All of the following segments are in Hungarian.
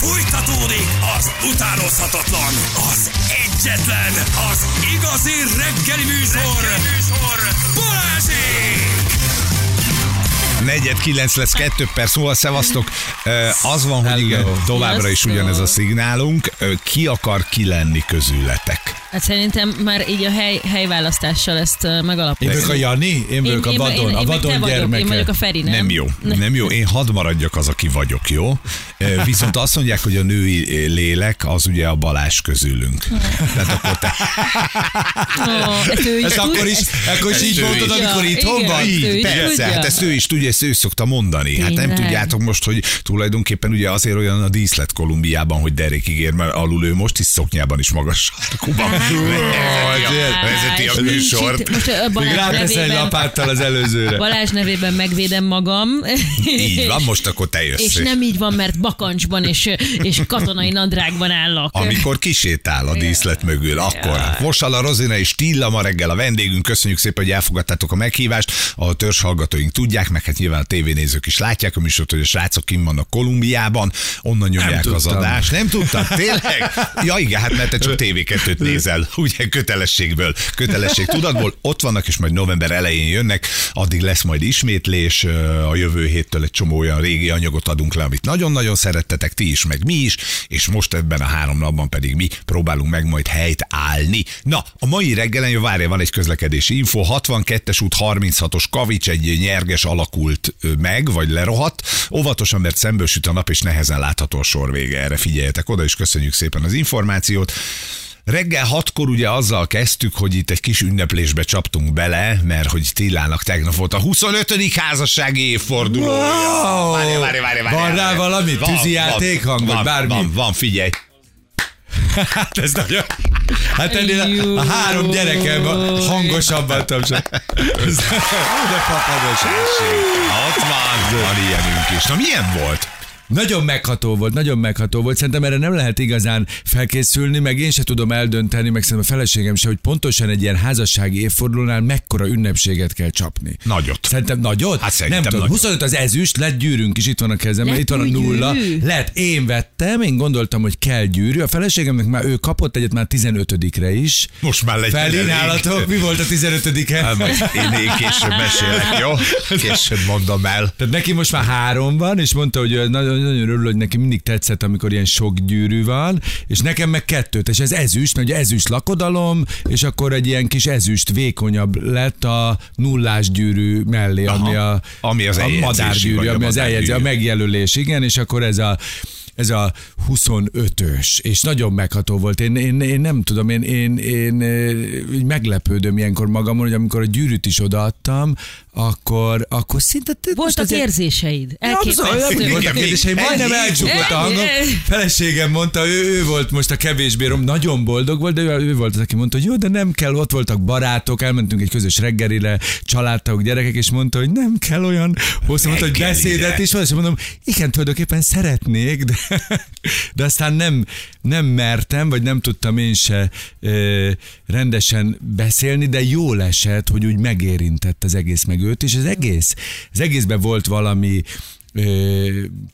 Fújtatódik az utánozhatatlan, az egyetlen, az igazi reggeli műsor, reggeli műsor. Balázsék! Negyed kilenc lesz, kettő perc múlva, szevasztok. Az van, hogy igen, továbbra is ugyanez a szignálunk. Ki akar ki lenni közületek? Hát szerintem már így a hely, helyválasztással ezt uh, Én megalapozni. vagyok a Jani, én vagyok a vadon, a én meg te vadon vagyok, gyermeke. Én vagyok a Feri, nem? Nem jó, nem jó. Én hadd maradjak az, aki vagyok, jó? Viszont azt mondják, hogy a női lélek az ugye a Balázs közülünk. Tehát akkor te... Ó, ezt ő is Ezt akkor is, ezt- akkor is ezt így is. amikor itthon van? Is Persze, hát ezt ő is tudja, ezt ő szokta mondani. Hát nem tudjátok most, hogy tulajdonképpen ugye azért olyan a díszlet Kolumbiában, hogy derékig ér, mert alul ő most is szoknyában is magas. Kuba vezeti a, műsort. Most Balázs rátesz egy nevében, lapáttal az előzőre. Balázs nevében megvédem magam. Így van, most akkor te jössz. És nem így van, mert bakancsban és, és katonai nadrágban állok. Amikor kisétál a díszlet mögül, akkor Mosal a Rozina és Tilla ma reggel a vendégünk. Köszönjük szépen, hogy elfogadtátok a meghívást. A törzs hallgatóink tudják, meg hát nyilván a tévénézők is látják a műsort, hogy a srácok kim vannak Kolumbiában, onnan nyomják az tudtam. adást. Nem tudtad? Tényleg? Ja igen, hát mert te csak TV2-t nézel, ugye kötelességből, kötelesség tudatból. Ott vannak, és majd november elején jönnek, addig lesz majd ismétlés, a jövő héttől egy csomó olyan régi anyagot adunk le, amit nagyon-nagyon szerettetek, ti is, meg mi is, és most ebben a három napban pedig mi próbálunk meg majd helyt állni. Na, a mai reggelen, jó várja, van egy közlekedési info, 62-es út 36-os kavics egy nyerges alakult meg, vagy lerohadt. Óvatosan, mert szemből süt a nap, és nehezen látható a sor vége. Erre figyeljetek oda, és köszönjük szépen az információt. Reggel hatkor ugye azzal kezdtük, hogy itt egy kis ünneplésbe csaptunk bele, mert hogy Tillának tegnap volt a 25. házassági évfordulója. Wow! Várj, várj, várj, várj, Van rá valami? Van, Tűzijáték van, hang, vagy bármi? Van, van, figyelj. Hát ez nagyon... Hát ennél a, a három gyerekem a- hangosabban tapsol. De papados. Ott van, van ilyenünk is. Na milyen volt? Nagyon megható volt, nagyon megható volt. Szerintem erre nem lehet igazán felkészülni, meg én se tudom eldönteni, meg szerintem a feleségem se, hogy pontosan egy ilyen házassági évfordulónál mekkora ünnepséget kell csapni. Nagyot. Szerintem nagyot? Hát szerintem nem tudom. nagyot. 25 az ezüst, lett gyűrünk is itt van a kezemben, Lett itt van a nulla. gyűrű? Lett, én vettem, én gondoltam, hogy kell gyűrű. A feleségemnek már ő kapott egyet már 15-re is. Most már legyen Felínálatok, elég. mi volt a 15-e? Hát én, én később mesélek, jó? Később mondom el. Tehát neki most már három van, és mondta, hogy nagyon, nagyon örül, hogy neki mindig tetszett, amikor ilyen sok gyűrű van, és nekem meg kettőt, és ez ezüst, mert ugye ezüst lakodalom, és akkor egy ilyen kis ezüst vékonyabb lett a nullás gyűrű mellé, ami a, Ami az a madárgyűrű, ami az eljegyzés, a megjelölés, igen, és akkor ez a ez a 25-ös, és nagyon megható volt. Én, én, én nem tudom, én, én, én, én meglepődöm ilyenkor magamon, hogy amikor a gyűrűt is odaadtam, akkor, akkor szinte... Voltak azért- érzéseid. Elképesztő. voltak még majdnem elcsukott a hangom. Feleségem mondta, ő, ő volt most a kevésbé rom, nagyon boldog volt, de ő, ő volt az, aki mondta, hogy jó, de nem kell, ott voltak barátok, elmentünk egy közös reggelire, családtagok, gyerekek, és mondta, hogy nem kell olyan hosszú, mondta, hogy beszédet is van, és mondom, igen, tulajdonképpen szeretnék, de, de aztán nem, nem mertem, vagy nem tudtam én se ö, rendesen beszélni, de jól esett, hogy úgy megérintett az egész meg őt, és az egész, az egészben volt valami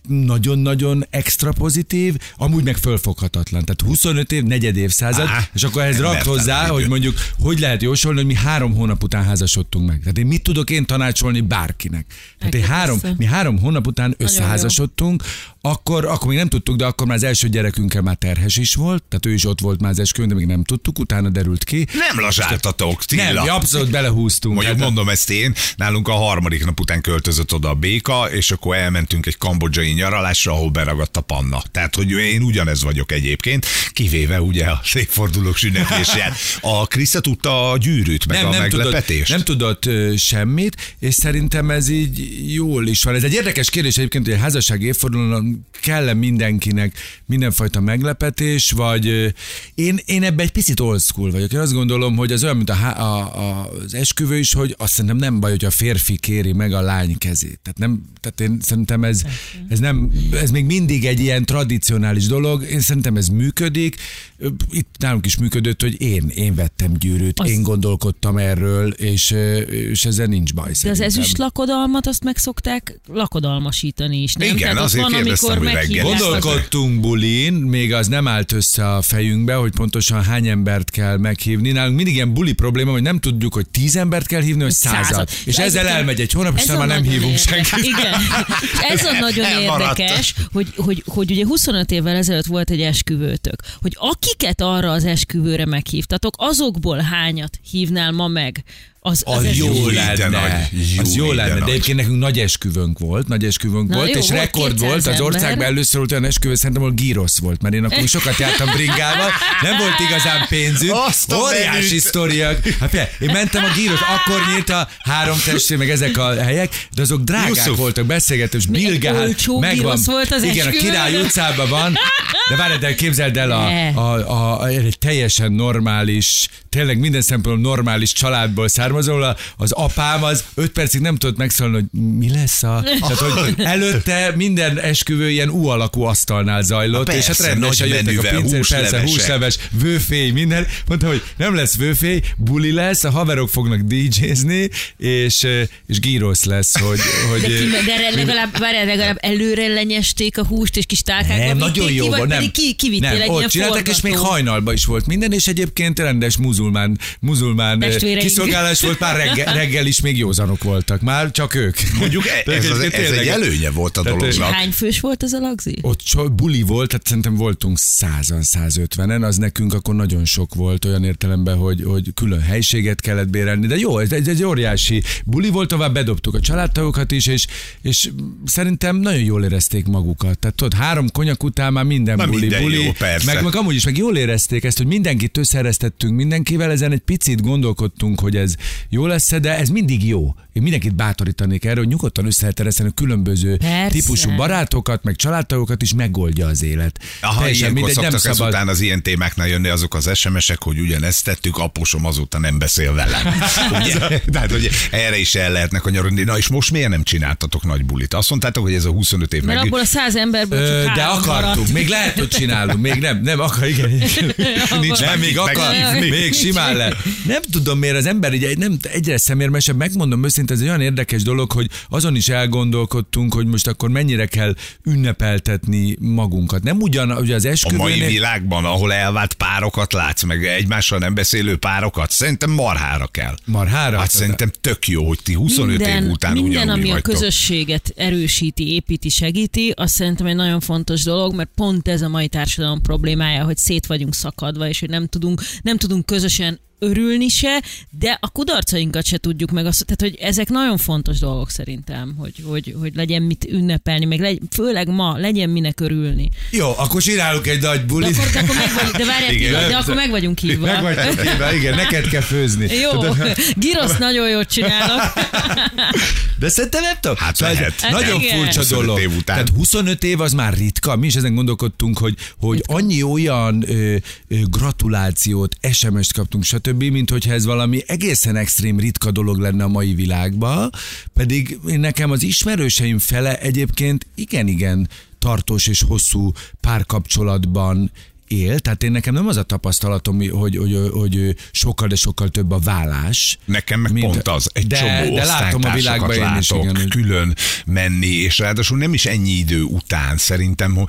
nagyon-nagyon extra pozitív, amúgy meg fölfoghatatlan. Tehát 25 év, negyed évszázad, Á, és akkor ehhez rakt mertem hozzá, hogy mondjuk, hogy lehet jósolni, hogy mi három hónap után házasodtunk meg. Tehát én mit tudok én tanácsolni bárkinek? Tehát én három, mi három hónap után összeházasodtunk, akkor, akkor még nem tudtuk, de akkor már az első gyerekünkkel már terhes is volt, tehát ő is ott volt már az esküvőn, de még nem tudtuk, utána derült ki. Nem lazsáltatok, Tilla. Nem, abszolút belehúztunk. Mondjuk Hát, mondom ezt én, nálunk a harmadik nap után költözött oda a béka, és akkor elmentünk egy kambodzsai nyaralásra, ahol beragadt a panna. Tehát, hogy én ugyanez vagyok egyébként, kivéve ugye a évfordulók ünneplésén. A Kriszta tudta a gyűrűt, meg a meglepetést. Tudott, nem tudott semmit, és szerintem ez így jól is van. Ez egy érdekes kérdés egyébként, hogy a házasság évfordulón kell-e mindenkinek mindenfajta meglepetés, vagy én, én ebbe egy picit old school vagyok. Én azt gondolom, hogy az olyan, mint a, a, a, az esküvő is, hogy azt szerintem nem baj, hogy a férfi kéri meg a lány kezét. Tehát, nem, tehát én szerintem ez, ez, nem, ez még mindig egy ilyen tradicionális dolog. Én szerintem ez működik. Itt nálunk is működött, hogy én, én vettem gyűrűt, Az- én gondolkodtam erről, és, és ezzel nincs baj De az szerintem. ezüst lakodalmat azt meg szokták lakodalmasítani is, nem? Igen, Tehát azért van, amikor meghívják. Gondolkodtunk bulin, még az nem állt össze a fejünkbe, hogy pontosan hány embert kell meghívni. Nálunk mindig ilyen buli probléma, hogy nem tudjuk, hogy tíz embert kell hívni, vagy százat. Százat. És Ez ezzel a- elmegy egy hónap, és már nem hívunk senkit. Igen. Ez a nagyon érdekes, hogy, hogy, hogy ugye 25 évvel ezelőtt volt egy esküvőtök, hogy akiket arra az esküvőre meghívtatok, azokból hányat hívnál ma meg? Az, az, Az esküvő? jó lenne. nagy, jó, az jó lenne. De egyébként nekünk nagy esküvőnk volt, nagy esküvőnk Na volt, jó, és volt rekord 200 volt. Az országban először volt olyan esküvő, szerintem, ahol gírosz volt, mert én akkor sokat jártam bringával, nem volt igazán pénzünk. Azt a Óriási sztoriak. Hát én mentem a gíros, akkor nyílt a három testvér, meg ezek a helyek, de azok drágák Yusuf. voltak, beszélgetős, Milyen bilgál, megvan. volt az Igen, a esküvőn. Király utcában van, de várj, de képzeld el a, a, a, a, egy teljesen normális, tényleg minden szempontból normális családból származó, az apám az öt percig nem tudott megszólni, hogy mi lesz a... Tehát, hogy előtte minden esküvő ilyen U alakú asztalnál zajlott, Na és hát persze, rendesen jöttek a pincér, persze, húsleves, vőfély, minden. Mondta, hogy nem lesz vőfély, buli lesz, a haverok fognak DJ-zni, és, és gyrosz lesz, hogy... hogy De, ki, de legalább, várjál, legalább előre lenyesték a húst, és kis tálkákba nem, nagyon jó ki, nem. ki, kivittél nem, egy ott csináltak, és még hajnalba is volt minden, és egyébként rendes muzulmán, muzulmán kiszolgálás volt, már reggel, reggel is még józanok voltak, már csak ők. Mondjuk e- ez, az, ez egy előnye volt a dolognak. Hány fős volt ez a lagzi? ott so, buli volt, tehát szerintem voltunk 100-an, 150-en, az nekünk akkor nagyon sok volt olyan értelemben, hogy, hogy külön helységet kellett bérelni, de jó, ez egy, egy óriási buli volt, tovább bedobtuk a családtagokat is, és, és szerintem nagyon jól érezték magukat. Tehát tudod, három konyak után már minden Na, buli, minden buli, jó, persze. meg, meg amúgy is, meg jól érezték ezt, hogy mindenkit összereztettünk mindenkivel, ezen egy picit gondolkodtunk, hogy ez jó lesz de ez mindig jó. Én mindenkit bátorítanék erre, hogy nyugodtan össze lehet a különböző Persze. típusú barátokat, meg családtagokat is megoldja az élet. Aha, Teljesen mindegy, nem szabad. ezután az ilyen témáknál jönni azok az SMS-ek, hogy ugyanezt tettük, apusom azóta nem beszél velem. Ugye? Tehát, hogy erre is el lehetnek kanyarodni. Na és most miért nem csináltatok nagy bulit? Azt mondtátok, hogy ez a 25 év Mert meg... abból a száz emberből Ö, de akartunk, maradt. még lehet, hogy csinálunk, még nem, nem akar, igen. Nincs nem, még akar, még simán le. Nem tudom miért az ember így nem egyre szemérmesebb, megmondom őszintén, ez egy olyan érdekes dolog, hogy azon is elgondolkodtunk, hogy most akkor mennyire kell ünnepeltetni magunkat. Nem ugyan, ugye az A mai esküvőnél... világban, ahol elvált párokat látsz, meg egymással nem beszélő párokat, szerintem marhára kell. Marhára? Hát szerintem tök jó, hogy ti 25 év után minden, ugyanúgy ami a vagytok. közösséget erősíti, építi, segíti, azt szerintem egy nagyon fontos dolog, mert pont ez a mai társadalom problémája, hogy szét vagyunk szakadva, és hogy nem tudunk, nem tudunk közösen örülni se, de a kudarcainkat se tudjuk meg. Azt, tehát, hogy ezek nagyon fontos dolgok szerintem, hogy, hogy, hogy legyen mit ünnepelni, meg legy, főleg ma legyen minek örülni. Jó, akkor csinálunk egy nagy De bulit. akkor, de akkor meg vagyunk, de várjál, Igen. De akkor meg vagyunk hívva. Meg vagytok hívva, igen, neked kell főzni. Jó, Tudod, Girosz nagyon jót csinálok. De szerintem nem tudom. Hát Szóval lehet. Hát Nagyon igen. furcsa 25 dolog. év után. Tehát 25 év az már ritka. Mi is ezen gondolkodtunk, hogy, hogy annyi olyan ö, ö, gratulációt, SMS-t kaptunk, stb., mint hogyha ez valami egészen extrém ritka dolog lenne a mai világban. Pedig nekem az ismerőseim fele egyébként igen-igen tartós és hosszú párkapcsolatban él, tehát én nekem nem az a tapasztalatom, hogy, hogy, hogy, sokkal, de sokkal több a vállás. Nekem meg mint- pont az, egy de, csomó de látom a világban én is, látok igen, külön menni, és ráadásul nem is ennyi idő után szerintem, hogy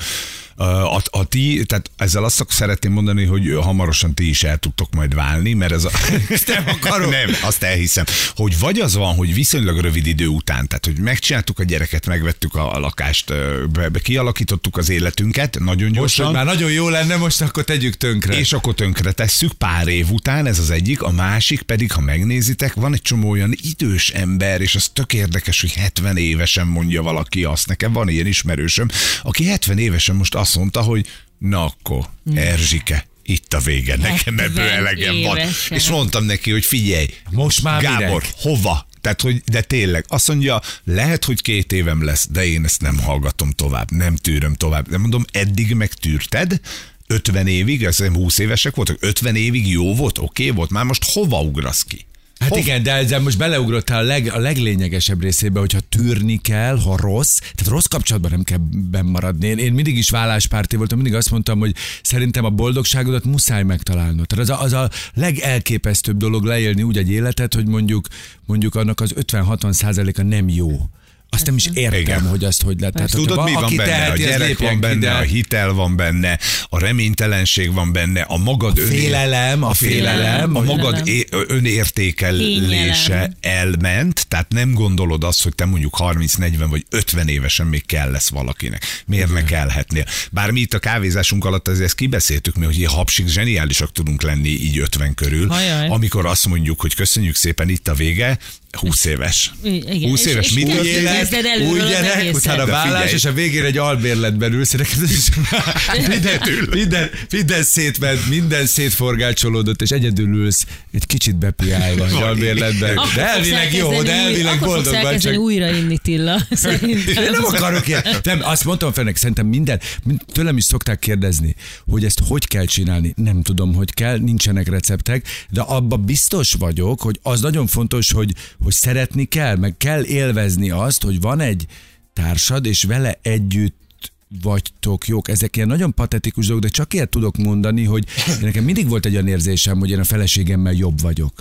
a, a ti, tehát ezzel azt szeretném mondani, hogy hamarosan ti is el tudtok majd válni, mert ez a... nem akarom. Nem, azt elhiszem. Hogy vagy az van, hogy viszonylag rövid idő után, tehát hogy megcsináltuk a gyereket, megvettük a, a lakást, be, be, kialakítottuk az életünket nagyon Most, gyorsan. hogy már nagyon jó lenne, most akkor tegyük tönkre. És akkor tönkre tesszük pár év után, ez az egyik, a másik pedig, ha megnézitek, van egy csomó olyan idős ember, és az tök érdekes, hogy 70 évesen mondja valaki azt. Nekem van ilyen ismerősöm, aki 70 évesen most azt mondta, hogy na akkor, Erzsike, itt a vége, nekem ebből 70 elegem van. évesen. És mondtam neki, hogy figyelj, Most már Gábor, minek? hova? Tehát, hogy de tényleg, azt mondja, lehet, hogy két évem lesz, de én ezt nem hallgatom tovább, nem tűröm tovább. De mondom, eddig megtűrted, 50 évig, ez nem 20 évesek voltak, 50 évig jó volt, oké volt, már most hova ugrasz ki? Hát Hova? igen, de ezzel most beleugrottál a, leg, a leglényegesebb részébe, hogyha tűrni kell, ha rossz, tehát rossz kapcsolatban nem kell benn maradni. Én, én mindig is válláspárti voltam, mindig azt mondtam, hogy szerintem a boldogságodat muszáj megtalálnod. Tehát az a, az a legelképesztőbb dolog leélni úgy egy életet, hogy mondjuk, mondjuk annak az 50-60 százaléka nem jó azt nem is értem, Igen. hogy azt hogy lehet. Tehát, Tudod, mi van benne? teheti, a gyerek van benne, de a hitel van benne, a reménytelenség van benne, a magad öné- félelem, a félelem, a magad önértékelése elment, tehát nem gondolod azt, hogy te mondjuk 30-40 vagy 50 évesen még kell lesz valakinek. Miért ne kellhetnél? Bár mi itt a kávézásunk alatt azért ezt kibeszéltük mi, hogy ilyen hapsik zseniálisak tudunk lenni így 50 körül, Ajaj. amikor azt mondjuk, hogy köszönjük szépen, itt a vége, 20 éves. Igen, 20 és- éves, és mi úgy Új gyerek, utána De vállás, és a végén egy albérletben ülsz, minden, minden, minden szétment, minden szétforgácsolódott, és egyedül ülsz, egy kicsit bepiálva egy albérletben. De elvileg jó, de elvileg boldog vagy, csak újra inni Tilla, szerintem. én nem akarok ilyen. Nem, azt mondtam fennek, szerintem minden, mind- tőlem is szokták kérdezni, hogy ezt hogy kell csinálni. Nem tudom, hogy kell, nincsenek receptek, de abba biztos vagyok, hogy az nagyon fontos, hogy, hogy szeretni kell, meg kell élvezni azt, hogy van egy társad, és vele együtt vagytok jók. Ezek ilyen nagyon patetikus dolgok, de csak ilyet tudok mondani, hogy nekem mindig volt egy olyan érzésem, hogy én a feleségemmel jobb vagyok.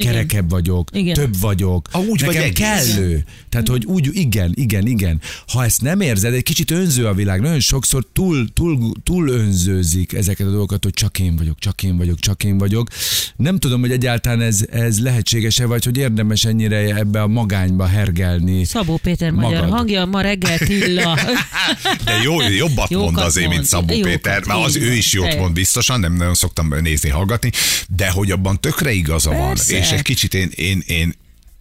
Igen. Kerekebb vagyok, Igen. több vagyok. Ah, úgy vagy Nekem egész. kellő. Tehát, hogy úgy, igen, igen, igen. Ha ezt nem érzed, egy kicsit önző a világ. Nagyon sokszor túl, túl, túl önzőzik ezeket a dolgokat, hogy csak én vagyok, csak én vagyok, csak én vagyok. Nem tudom, hogy egyáltalán ez, ez lehetséges-e, vagy hogy érdemes ennyire ebbe a magányba hergelni. Szabó Péter magyar Magad. hangja, ma reggel Tilla. De jó, jobbat Jókat mond azért, mint. Szabó Jókat, Péter, mert az ő is jót mond biztosan, nem nagyon szoktam nézni, hallgatni, de hogy abban tökre igaza van, Persze. És egy kicsit én, én, én,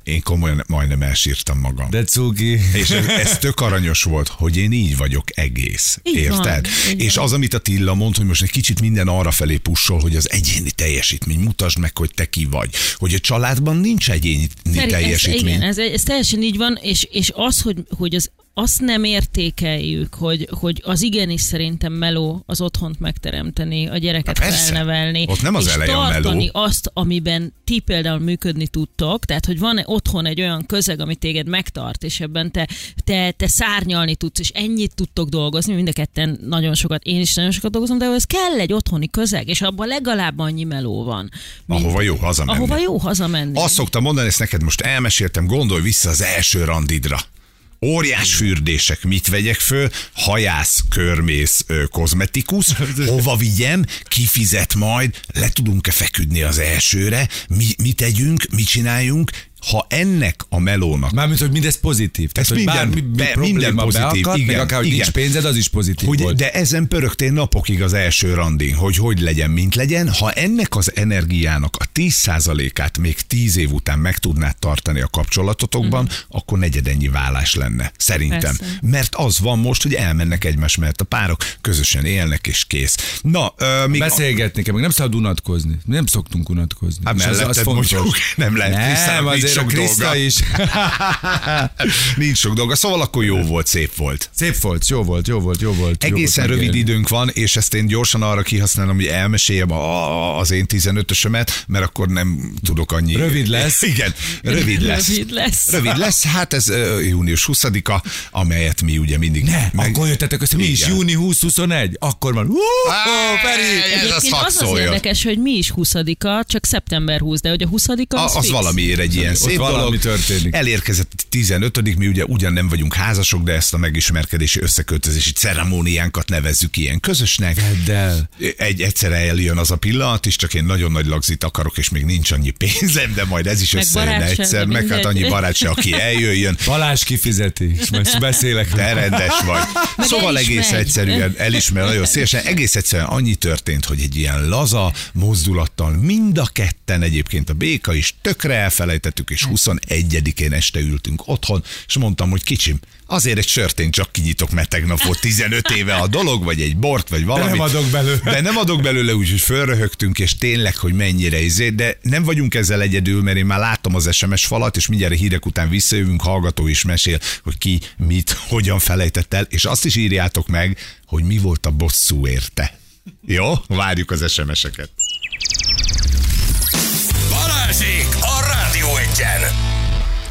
én komolyan majdnem elsírtam magam. De cuki. És ez, ez tök aranyos volt, hogy én így vagyok egész. Így érted? van, így és van. az, amit a Tilla mond, hogy most egy kicsit minden arra felé pussol, hogy az egyéni teljesítmény, mutasd meg, hogy te ki vagy. Hogy a családban nincs egyéni Szerint ez, teljesítmény. igen, ez, ez teljesen így van, és, és az, hogy, hogy az, azt nem értékeljük, hogy, hogy az igenis szerintem meló az otthont megteremteni, a gyereket felnevelni. Ott nem az és eleje a meló. tartani azt, amiben ti például működni tudtok, tehát hogy van otthon egy olyan közeg, ami téged megtart, és ebben te, te, te szárnyalni tudsz, és ennyit tudtok dolgozni, mind a ketten nagyon sokat, én is nagyon sokat dolgozom, de ez kell egy otthoni közeg, és abban legalább annyi meló van. mint- Ahova jó hazamenni. Ahova jó hazamenni. Azt szoktam mondani, ezt neked most elmeséltem, gondolj vissza az első randidra. Óriás fürdések, mit vegyek föl? Hajász, körmész, kozmetikus, hova vigyem, kifizet majd, le tudunk-e feküdni az elsőre, mi, mit tegyünk, mit csináljunk, ha ennek a melónak Mármint, hogy mindez pozitív. Tehát, Ez hogy minden- bármi be- probléma minden pozitív, beakad, igen, meg akár, hogy nincs igen. pénzed, az is pozitív hogy, volt. de ezen pörögtél napokig az első randin, hogy hogy legyen, mint legyen. Ha ennek az energiának a 10%-át még 10 év után meg tudnád tartani a kapcsolatotokban, mm. akkor negyedennyi vállás lenne. Szerintem. Persze. Mert az van most, hogy elmennek egymás mellett a párok, közösen élnek és kész. Na, ö, míg Beszélgetni kell, meg nem szabad unatkozni. Nem szoktunk unatkozni. Hát És az- az mondjuk nem lehet Nem, nincs azért a sok Kriszta dolga. is. Nincs sok dolga, szóval akkor jó volt, szép volt. Szép volt, jó volt, jó volt, jó volt. jó Egészen volt rövid megélni. időnk van, és ezt én gyorsan arra kihasználom, hogy elmeséljem a, az én 15-ösömet, mert akkor nem tudok annyi. Rövid lesz. Igen, rövid lesz. Rövid lesz. Rövid lesz, hát ez június 20-a, amelyet mi ugye mindig... Ne, akkor jöttetek össze, mi is Igen. júni 20-21, akkor van. Hú, Á, Feri! ez az az érdekes, hogy mi is 20-a, csak szeptember 20, de hogy a 20-a A, az, az fix. valamiért egy ilyen szép valami dolog. történik. Elérkezett 15 mi ugye ugyan nem vagyunk házasok, de ezt a megismerkedési összeköltözési ceremóniánkat nevezzük ilyen közösnek. Vedd el. Egy egyszer eljön az a pillanat is, csak én nagyon nagy lagzit akarok, és még nincs annyi pénzem, de majd ez is Meg összejön egyszer, meg hát mindegy. annyi barát se, aki eljöjjön. Balázs kifizeti, és majd beszélek. Te rendes vagy. Meg szóval egész megy. egyszerűen elismer nagyon szélesen. Egész egyszerűen annyi történt, hogy egy ilyen laza mozdulattal mind a ketten egyébként a béka is tökre elfelejtettük, és 21-én este ültünk otthon, és mondtam, hogy kicsim, azért egy sört én csak kinyitok, mert tegnap volt 15 éve a dolog, vagy egy bort, vagy valamit. nem adok belőle. De nem adok belőle, úgyhogy fölröhögtünk, és tényleg, hogy mennyire izé, de nem vagyunk ezzel egyedül, mert én már látom az SMS falat, és mindjárt a hírek után visszajövünk, hallgató is mesél, hogy ki, mit, hogyan felejtett el, és azt is írjátok meg, hogy mi volt a bosszú érte. Jó? Várjuk az SMS-eket. Balázsék a Rádió Egyen!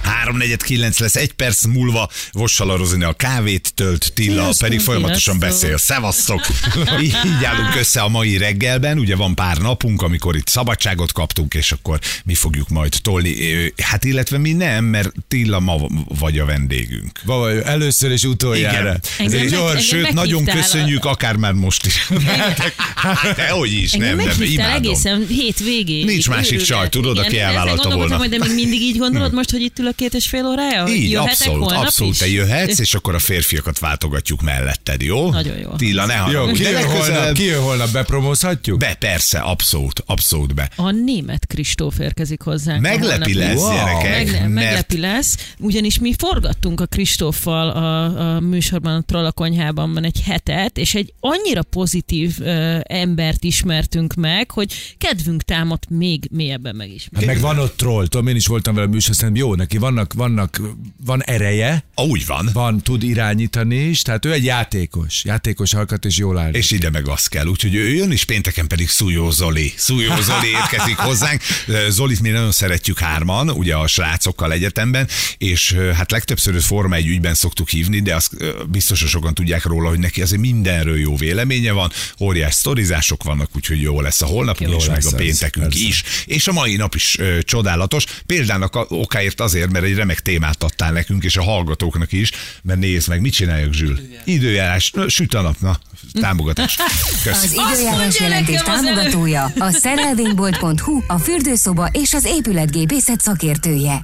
3.49 lesz, egy perc múlva Rozina a kávét tölt, Tilla Sziasztok, pedig folyamatosan beszél. Szevasztok! Így állunk össze a mai reggelben, ugye van pár napunk, amikor itt szabadságot kaptunk, és akkor mi fogjuk majd tolni. Hát illetve mi nem, mert Tilla ma vagy a vendégünk. Vaj, először és utoljára. Igen. Engem sőt, nagyon meghívtál a- köszönjük, akár már most is. De hogy is, Engem nem, nem, imádom. egészen hétvégéig. Nincs másik csaj, tudod, aki elvállalta volna. hogy de még mindig így gondolod most, hogy itt ülök két és fél órája? Így, jöhetek abszolút, abszolút, is? te jöhetsz, és akkor a férfiakat váltogatjuk melletted, jó? Nagyon jó. Tilla, ne Jó, haragudj. ki De jön holnap, ki jön holnap, bepromózhatjuk? Be, persze, abszolút, abszolút be. A német Kristóf érkezik hozzánk. Meglepi lesz, Wow. gyerekek, Megle- mert meglepi lesz, ugyanis mi forgattunk a Kristóffal a, a műsorban, a Trolla konyhában van egy hetet, és egy annyira pozitív ö, embert ismertünk meg, hogy kedvünk támadt még mélyebben megismerni. Hát meg van ott troll, tudom, én is voltam vele a műsor, szerintem jó neki, vannak, vannak, van ereje, Ah, úgy van. van, tud irányítani is, tehát ő egy játékos, játékos alkat és jól áll. És ide meg az kell. Úgyhogy ő jön, és pénteken pedig Szújó Zoli. Szújó Zoli érkezik hozzánk. Zolit mi nagyon szeretjük hárman, ugye a srácokkal egyetemben, és hát legtöbbször őt Forma egy ügyben szoktuk hívni, de azt biztos, hogy sokan tudják róla, hogy neki azért mindenről jó véleménye van, óriás sztorizások vannak, úgyhogy jó lesz a holnapunk, és meg a péntekünk is. És a mai nap is ö, csodálatos. Példának a, okáért azért, mert egy remek témát adtál nekünk, és a hallgatóknak is, mert nézd meg, mit csináljak, Zsül? Időjárás, Ö, süt a nap, na, támogatás. Az Kösz. időjárás mondja jelentés az támogatója a szerelvénybolt.hu, a fürdőszoba és az épületgépészet szakértője.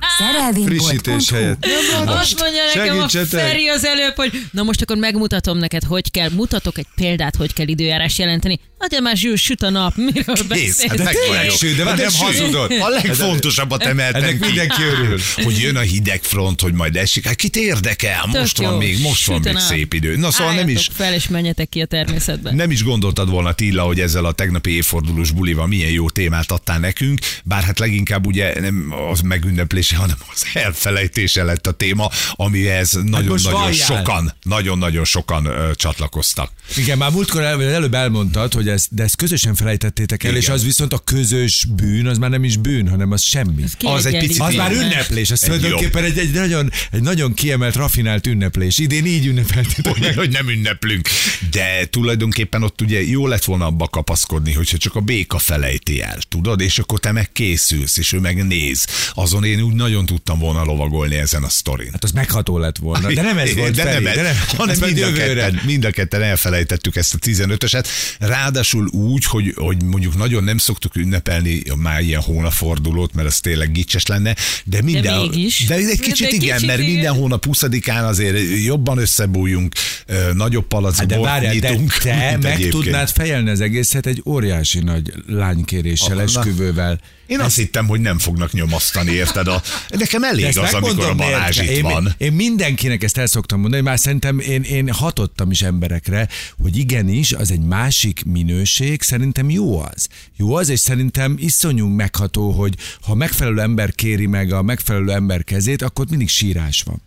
Frissítés Szerelvénybolt.hu helyett. Azt mondja nekem a! Feri az előbb, hogy na most akkor megmutatom neked, hogy kell, mutatok egy példát, hogy kell időjárás jelenteni. Hát már zsűr, süt a nap, miről Kész, hát beszélsz? sű, de már Hát nem sű. hazudod. A legfontosabbat emeltem Ennek ki. mindenki örül. Hogy jön a hideg front, hogy majd esik. Hát kit érdekel? Most Tök van jó. még, most van Süt a még szép idő. Na szóval nem is, fel és menjetek ki a természetbe. nem is gondoltad volna, Tilla, hogy ezzel a tegnapi évfordulós bulival milyen jó témát adtál nekünk, bár hát leginkább ugye nem az megünneplése, hanem az elfelejtése lett a téma, amihez most nagyon-nagyon valljál. sokan, nagyon-nagyon sokan ö, csatlakoztak. Igen, már múltkor el, előbb elmondtad, hogy ezt, de ezt közösen felejtettétek el, Igen. és az viszont a közös bűn, az már nem is bűn, hanem az semmi. Az egy picit Az már ünneplés, az tulajdonképpen egy, egy, nagyon, egy nagyon kiemelt, rafinált ünneplés. Idén így ünnepeltétek Hogy, hogy nem ünneplünk. De tulajdonképpen ott ugye jó lett volna abba kapaszkodni, hogyha csak a béka felejti el, tudod, és akkor te meg készülsz, és ő meg néz. Azon én úgy nagyon tudtam volna lovagolni ezen a sztorin. Hát az megható lett volna. De nem ez volt, de Feri, nem, de nem, hanem mind a, ketten, mind a ketten elfelejtettük ezt a 15-öset. Ráadásul úgy, hogy, hogy mondjuk nagyon nem szoktuk ünnepelni már ilyen hónapfordulót, mert az tényleg gicses lenne, de minden, mégis. de egy De kicsit egy igen, kicsit mert igen. minden hónap 20-án azért jobban összebújjunk, ö, nagyobb palac Hát de várjál, de nyitunk. te mint meg egyébként. tudnád fejelni az egészet egy óriási nagy lánykéréssel, Na. esküvővel. Én azt hittem, hogy nem fognak nyomasztani, érted? A, nekem elég ezt az, amikor a Balázs itt én, van. Én mindenkinek ezt el szoktam mondani, már szerintem én, én hatottam is emberekre, hogy igenis, az egy másik minőség, szerintem jó az. Jó az, és szerintem iszonyú megható, hogy ha megfelelő ember kéri meg a megfelelő ember kezét, akkor mindig sírás van.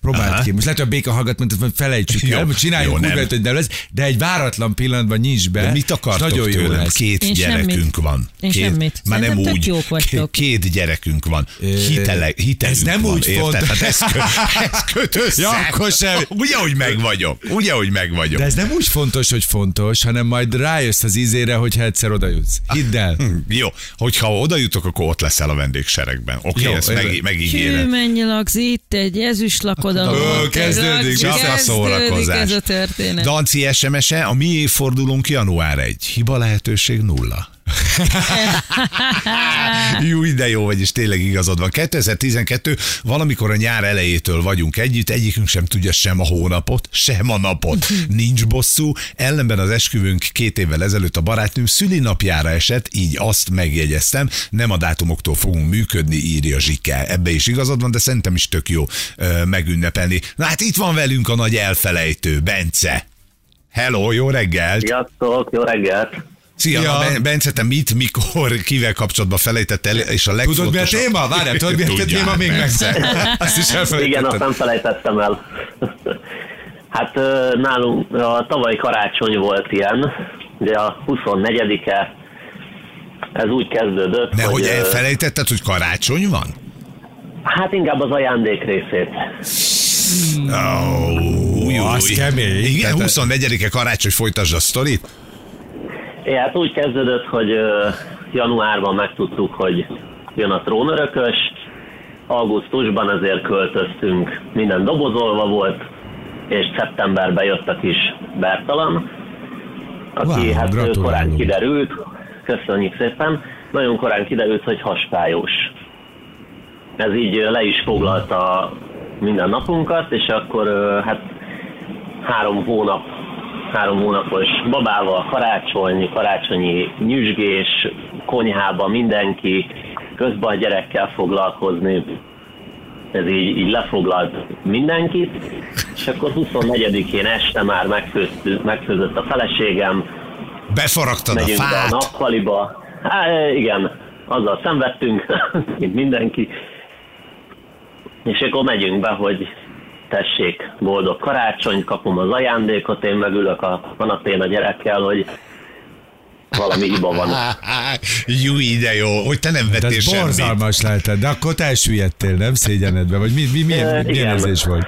Próbáld Aha. ki. Most lehet, hogy a béka hallgat, mert felejtsük Jó, el, hogy csináljunk jó, úgy, hogy nem lesz, de egy váratlan pillanatban nyisd be. De mit akartok Nagyon jó tőlem? lesz. Két Én gyerekünk semmit. van. Én két, semmit. Már nem úgy. jók vagytok. Két gyerekünk van. Hitele, hitelünk ez nem van, úgy érted? fontos. Hát ez, kö, ez köt össze. Ja, akkor sem. Ugye, hogy meg vagyok. Ugye, hogy meg vagyok. De ez nem úgy fontos, hogy fontos, hanem majd rájössz az ízére, hogyha egyszer oda jutsz. Hidd el. Hm, Jó, hogyha oda jutok, akkor ott leszel a vendégseregben. Oké, Jó, ezt meg, Hű, megígéred. mennyi laksz itt, egy ezüst lakodalom. Ó, kezdődik, csak a kezdődik szórakozás. ez a történet. Danci SMS-e, a mi évfordulónk január 1. Hiba lehetőség nulla. Jó, de jó vagy, és tényleg igazad van. 2012 valamikor a nyár elejétől vagyunk együtt, egyikünk sem tudja sem a hónapot, sem a napot. Nincs bosszú, ellenben az esküvőnk két évvel ezelőtt a barátnőm szülinapjára esett, így azt megjegyeztem, nem a dátumoktól fogunk működni, írja Zsike. Ebbe is igazad van, de szerintem is tök jó ö, megünnepelni. Na hát itt van velünk a nagy elfelejtő, Bence. Hello, jó reggelt! Sziasztok, jó reggelt! Szia, Ja. ja. Bence, te mit, mikor, kivel kapcsolatban felejtettél, és a Tudod, mi a legfontosabb... téma? Várjál, tudod, mi a téma még meg? persze. Azt is Igen, azt elfelejtettem. nem felejtettem el. hát nálunk a tavaly karácsony volt ilyen, ugye a 24-e, ez úgy kezdődött, De hogy ö, elfelejtetted, hogy karácsony van? Hát inkább az ajándék részét. Oh, az kemény. Igen, Tehát- 24-e karácsony folytasd a sztorit? É, hát úgy kezdődött, hogy januárban megtudtuk, hogy jön a trónörökös, augusztusban ezért költöztünk, minden dobozolva volt, és szeptemberben jött a kis Bertalan, aki Wow, hát gratulálunk. korán kiderült, köszönjük szépen, nagyon korán kiderült, hogy haspályos. Ez így le is foglalta minden napunkat, és akkor hát három hónap, három hónapos babával, karácsony, karácsonyi nyüzsgés, konyhába mindenki, közben a gyerekkel foglalkozni. Ez így, így lefoglalt mindenkit, és akkor 24-én este már megfőztük, megfőzött a feleségem, Befaragtad a megyünk be a fát. nappaliba. Há, igen, azzal szenvedtünk, mint mindenki. És akkor megyünk be, hogy tessék, boldog karácsony, kapom az ajándékot, én megülök a kanapén a gyerekkel, hogy valami hiba van. Jó, de jó, hogy te nem De vettél ez semmit. borzalmas lehetett, de akkor te elsüllyedtél, nem szégyenedbe? Vagy mi, mi, milyen, Ö, milyen érzés volt?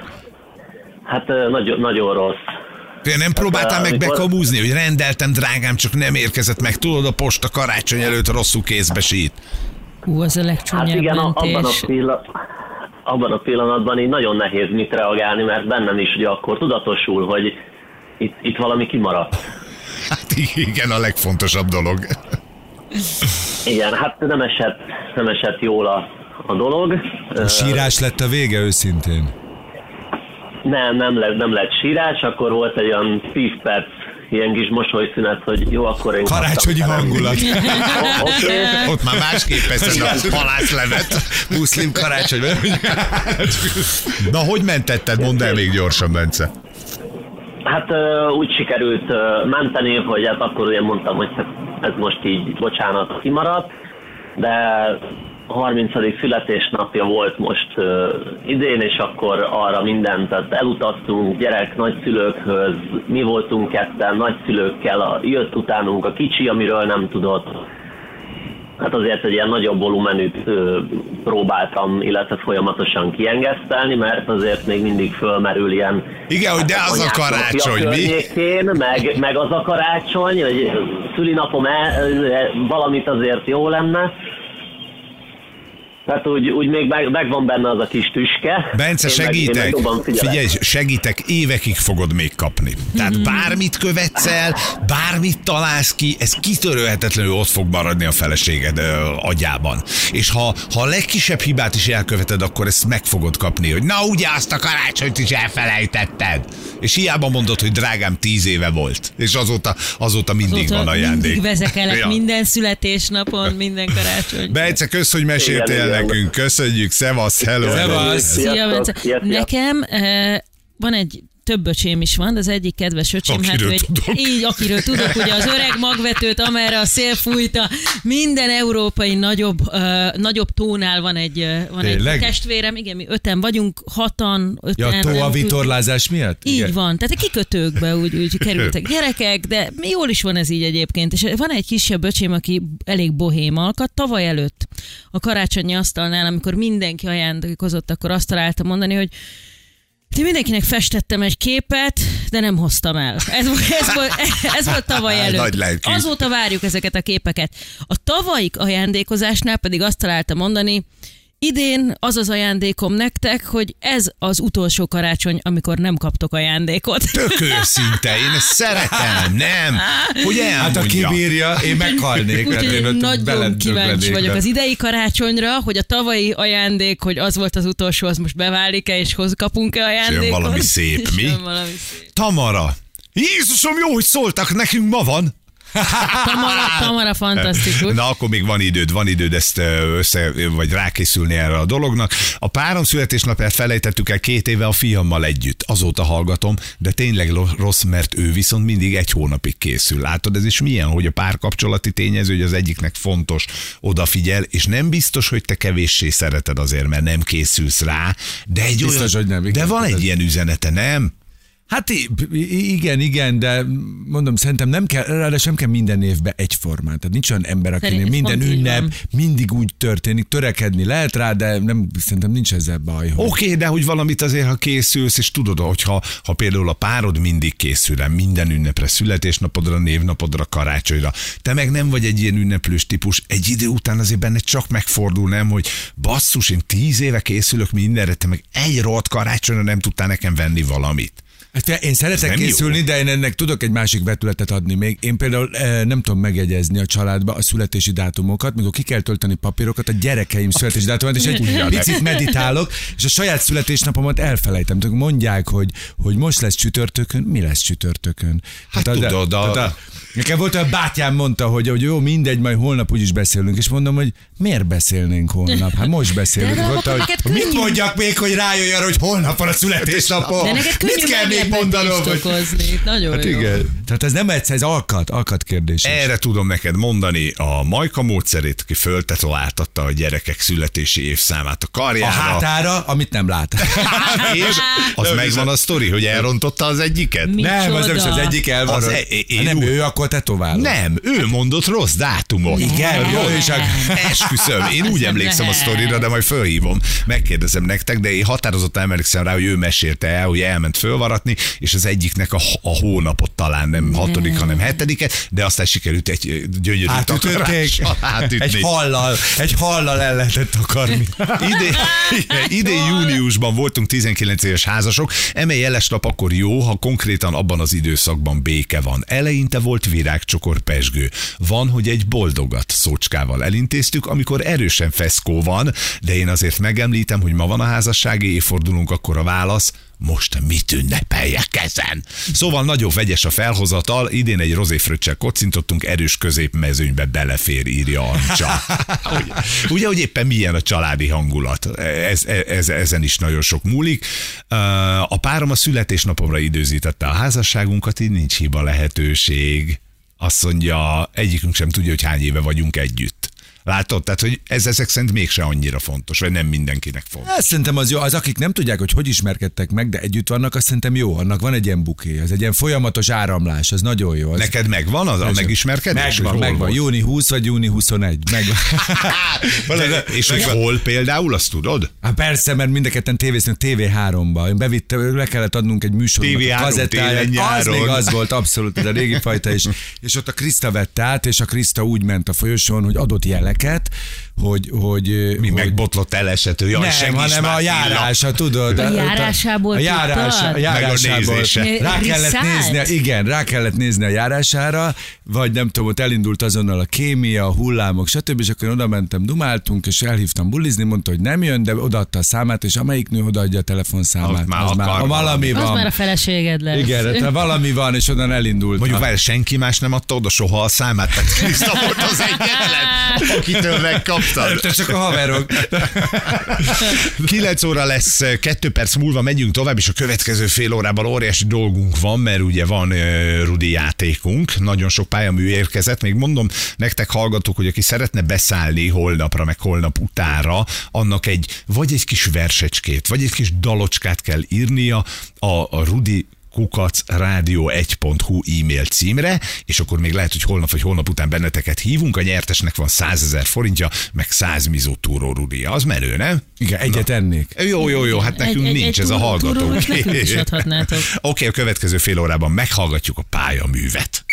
Hát nagyon, nagyon rossz. Te nem próbáltál meg amikor- bekamúzni, hogy rendeltem, drágám, csak nem érkezett meg. Tudod, a posta karácsony előtt rosszul kézbe sít. Hú, az a Hát legcsúnyább igen, a- abban a, mentés. Abban a pillanatban így nagyon nehéz mit reagálni, mert bennem is ugye akkor tudatosul, hogy itt, itt valami kimaradt. Hát igen, a legfontosabb dolog. Igen, hát nem esett, nem esett jól a, a dolog. A sírás lett a vége őszintén. Nem, nem lett, nem lett sírás, akkor volt egy olyan 10 perc ilyen kis mosolyszünet, hogy jó, akkor én Karácsonyi hangulat. Ott már másképp eszed a halászlevet. Muszlim karácsony. Na, hogy mentetted? Mondd el még gyorsan, Bence. hát úgy sikerült menteni, hogy hát akkor ugye mondtam, hogy hát ez most így, bocsánat, kimaradt, de 30. születésnapja volt most ö, idén, és akkor arra mindent, tehát elutaztunk gyerek nagyszülőkhöz, mi voltunk ketten nagyszülőkkel, a, jött utánunk a kicsi, amiről nem tudott. Hát azért egy ilyen nagyobb volumenűt ö, próbáltam, illetve folyamatosan kiengesztelni, mert azért még mindig fölmerül ilyen... Igen, hogy de hát, az a karácsony, mi? meg, meg az a karácsony, hogy szülinapom el, valamit azért jó lenne. Tehát úgy, úgy még meg, megvan benne az a kis tüske. Bence, Én meg- én meg segítek. Figyelj, segítek, évekig fogod még kapni. Tehát bármit követsz el, bármit találsz ki, ez kitörölhetetlenül ott fog maradni a feleséged ö, agyában. És ha, ha a legkisebb hibát is elköveted, akkor ezt meg fogod kapni, hogy na ugye azt a karácsonyt is elfelejtetted. És hiába mondod, hogy drágám tíz éve volt. És azóta, azóta mindig Azóta van ajándék. Mindig vezekelek Ja. minden születésnapon, minden karácsony. Bence, kösz, hogy meséltél Igen, igen. Nekünk. Köszönjük, szevasz, hello. Szevasz. Sziasztok. Nekem eh, van egy több öcsém is van, de az egyik kedves öcsém, hát Akiről ő egy, tudok. így, akiről tudok, ugye az öreg magvetőt, amerre a szél fújta, minden európai nagyobb, uh, nagyobb tónál van egy, uh, van egy Tényleg? testvérem, igen, mi öten vagyunk, hatan, Ja, öten. a tó a vitorlázás miatt? így Igen. van, tehát a kikötőkbe úgy, úgy kerültek gyerekek, de jól is van ez így egyébként. És van egy kisebb öcsém, aki elég bohém alkat. Tavaly előtt a karácsonyi asztalnál, amikor mindenki ajándékozott, akkor azt találta mondani, hogy én mindenkinek festettem egy képet, de nem hoztam el. Ez, volt- ez, volt, ez volt tavaly Nagy előtt. lelkű. Azóta várjuk ezeket a képeket. A tavalyi ajándékozásnál pedig azt találta mondani, Idén az az ajándékom nektek, hogy ez az utolsó karácsony, amikor nem kaptok ajándékot. Tök őszinte, én ezt szeretem, nem? Hogy Hát a elmondja. kibírja, én meghalnék, Úgyhogy én nagyon kíváncsi vagyok az idei karácsonyra, hogy a tavalyi ajándék, hogy az volt az utolsó, az most beválik-e, és hoz kapunk-e ajándékot. valami szép, mi? jön valami szép. Tamara. Jézusom, jó, hogy szóltak, nekünk ma van. Tamara, Tamara fantasztikus. Na, akkor még van időd, van időd ezt össze, vagy rákészülni erre a dolognak. A párom születésnapját felejtettük el két éve a fiammal együtt. Azóta hallgatom, de tényleg rossz, mert ő viszont mindig egy hónapig készül. Látod, ez is milyen, hogy a párkapcsolati tényező, hogy az egyiknek fontos, odafigyel, és nem biztos, hogy te kevéssé szereted azért, mert nem készülsz rá, de egy Biztos, olyan, hogy nem, igen. de van egy ilyen üzenete, nem? Hát igen, igen, de mondom, szerintem nem kell, ráadásul nem kell minden évben egyformán. Tehát nincs olyan ember, akinél Szerint- minden ünnep mindig úgy történik, törekedni lehet rá, de nem, szerintem nincs ezzel baj. Hogy... Oké, okay, de hogy valamit azért, ha készülsz, és tudod, hogyha ha például a párod mindig készül rá, minden ünnepre, születésnapodra, névnapodra, karácsonyra, te meg nem vagy egy ilyen ünneplős típus, egy idő után azért benne csak megfordul, nem, hogy basszus, én tíz éve készülök mindenre, te meg egy rohadt karácsonyra nem tudtál nekem venni valamit. Hát Én szeretek nem jó. készülni, de én ennek tudok egy másik vetületet adni még. Én például eh, nem tudom megegyezni a családba a születési dátumokat, mikor ki kell tölteni papírokat, a gyerekeim születési dátumát, és egy picit meditálok, és a saját születésnapomat elfelejtem. Tudod, Mondják, hogy, hogy most lesz csütörtökön, mi lesz csütörtökön? Hát a- tudod, a- tehát Nekem volt, a bátyám mondta, hogy, hogy jó, mindegy, majd holnap úgyis beszélünk, és mondom, hogy miért beszélnénk holnap? Hát most beszélünk. De Mondta, hogy, neked mit könnyű. mondjak még, hogy rájöjj arra, hogy holnap van a születésnapom? De neked könnyű Mit kell még mondanom? Hogy... okozni. Nagyon Hát jó. igen. Tehát ez nem egyszer, ez alkat, alkat kérdés. Erre tudom neked mondani a Majka módszerét, aki föltetováltatta a gyerekek születési évszámát a A karjára. hátára, amit nem lát. És az megvan a sztori, hogy elrontotta az egyiket? Mi? nem, az nem is az Micsoda? egyik el van. Az e- én nem úgy- ő, akkor tetováló. Nem, ő mondott rossz dátumot. Igen, jó, és. Esküszöm, én úgy emlékszem a sztorira, de majd fölhívom, megkérdezem nektek, de én határozottan emlékszem rá, hogy ő mesélte el, hogy elment fölvaratni, és az egyiknek a, a hónapot talán nem hatodik, hanem hetediket, de aztán sikerült egy gyönyörű átütni. Egy hallal, egy hallal el lehetett akarni. Idén, idén júniusban voltunk 19 éves házasok, eme jeles nap akkor jó, ha konkrétan abban az időszakban béke van. Eleinte volt virágcsokor pesgő. Van, hogy egy boldogat szócskával elintéztük, amikor erősen feszkó van, de én azért megemlítem, hogy ma van a házassági évfordulónk, akkor a válasz, most mit ünnepeljek ezen? Szóval nagyon vegyes a felhozatal, idén egy rozéfröccsel kocintottunk, erős középmezőnybe belefér, írja Ancsa. ugye, ugye, hogy éppen milyen a családi hangulat. Ez, ez, ezen is nagyon sok múlik. A párom a születésnapomra időzítette a házasságunkat, így nincs hiba lehetőség. Azt mondja, egyikünk sem tudja, hogy hány éve vagyunk együtt. Látod? Tehát, hogy ez ezek szerint mégse annyira fontos, vagy nem mindenkinek fontos. Hát szerintem az jó, az akik nem tudják, hogy hogy ismerkedtek meg, de együtt vannak, azt szerintem jó, annak van egy ilyen buké, az egy ilyen folyamatos áramlás, az nagyon jó. Az Neked megvan az a megismerkedés? Megvan, megvan. Júni 20 vagy júni 21. Megvan. De, és hogy hol például, azt tudod? Hát persze, mert mind a ketten tévéztünk TV3-ba. Én bevitte, le kellett adnunk egy műsornak TV3 a kazettáját. Az még az volt, abszolút, ez a régi fajta. És, és ott a Krista vett át, és a Krista úgy ment a folyosón, hogy adott jeleket, hogy... hogy Mi hogy, megbotlott elesető, jaj, nem, segíts hanem már, a járása, tudod. A járásából a járása, tudtad? a járásából. nézése. Rá kellett nézni, igen, rá kellett nézni a járására, vagy nem tudom, ott elindult azonnal a kémia, a hullámok, stb. És akkor oda mentem, dumáltunk, és elhívtam bulizni, mondta, hogy nem jön, de odaadta a számát, és amelyik nő odaadja a telefonszámát, Az már az már, akar ha valami Az van. már a feleséged lesz. Igen, tehát valami van, és onnan elindult. Mondjuk várj, senki más nem adta oda soha a számát, tehát Kriszta volt az egyetlen, akitől megkaptad. Te csak a haverok. 9 óra lesz, 2 perc múlva megyünk tovább, és a következő fél órában óriási dolgunk van, mert ugye van uh, Rudi játékunk, nagyon sok pályamű érkezett, még mondom nektek hallgatók, hogy aki szeretne beszállni holnapra, meg holnap utára, annak egy, vagy egy kis versecskét, vagy egy kis dalocskát kell írnia a, a Rudi kukac rádió1.hu e-mail címre, és akkor még lehet, hogy holnap vagy holnap után benneteket hívunk, a nyertesnek van 100 ezer forintja, meg 100 mizó túró Rudia. Az menő, nem? Igen, egyet ennék. Jó, jó, jó, hát nekünk Egy- nincs egy ez a túró- hallgató. is adhatnátok. Oké, a következő fél órában meghallgatjuk a pályaművet.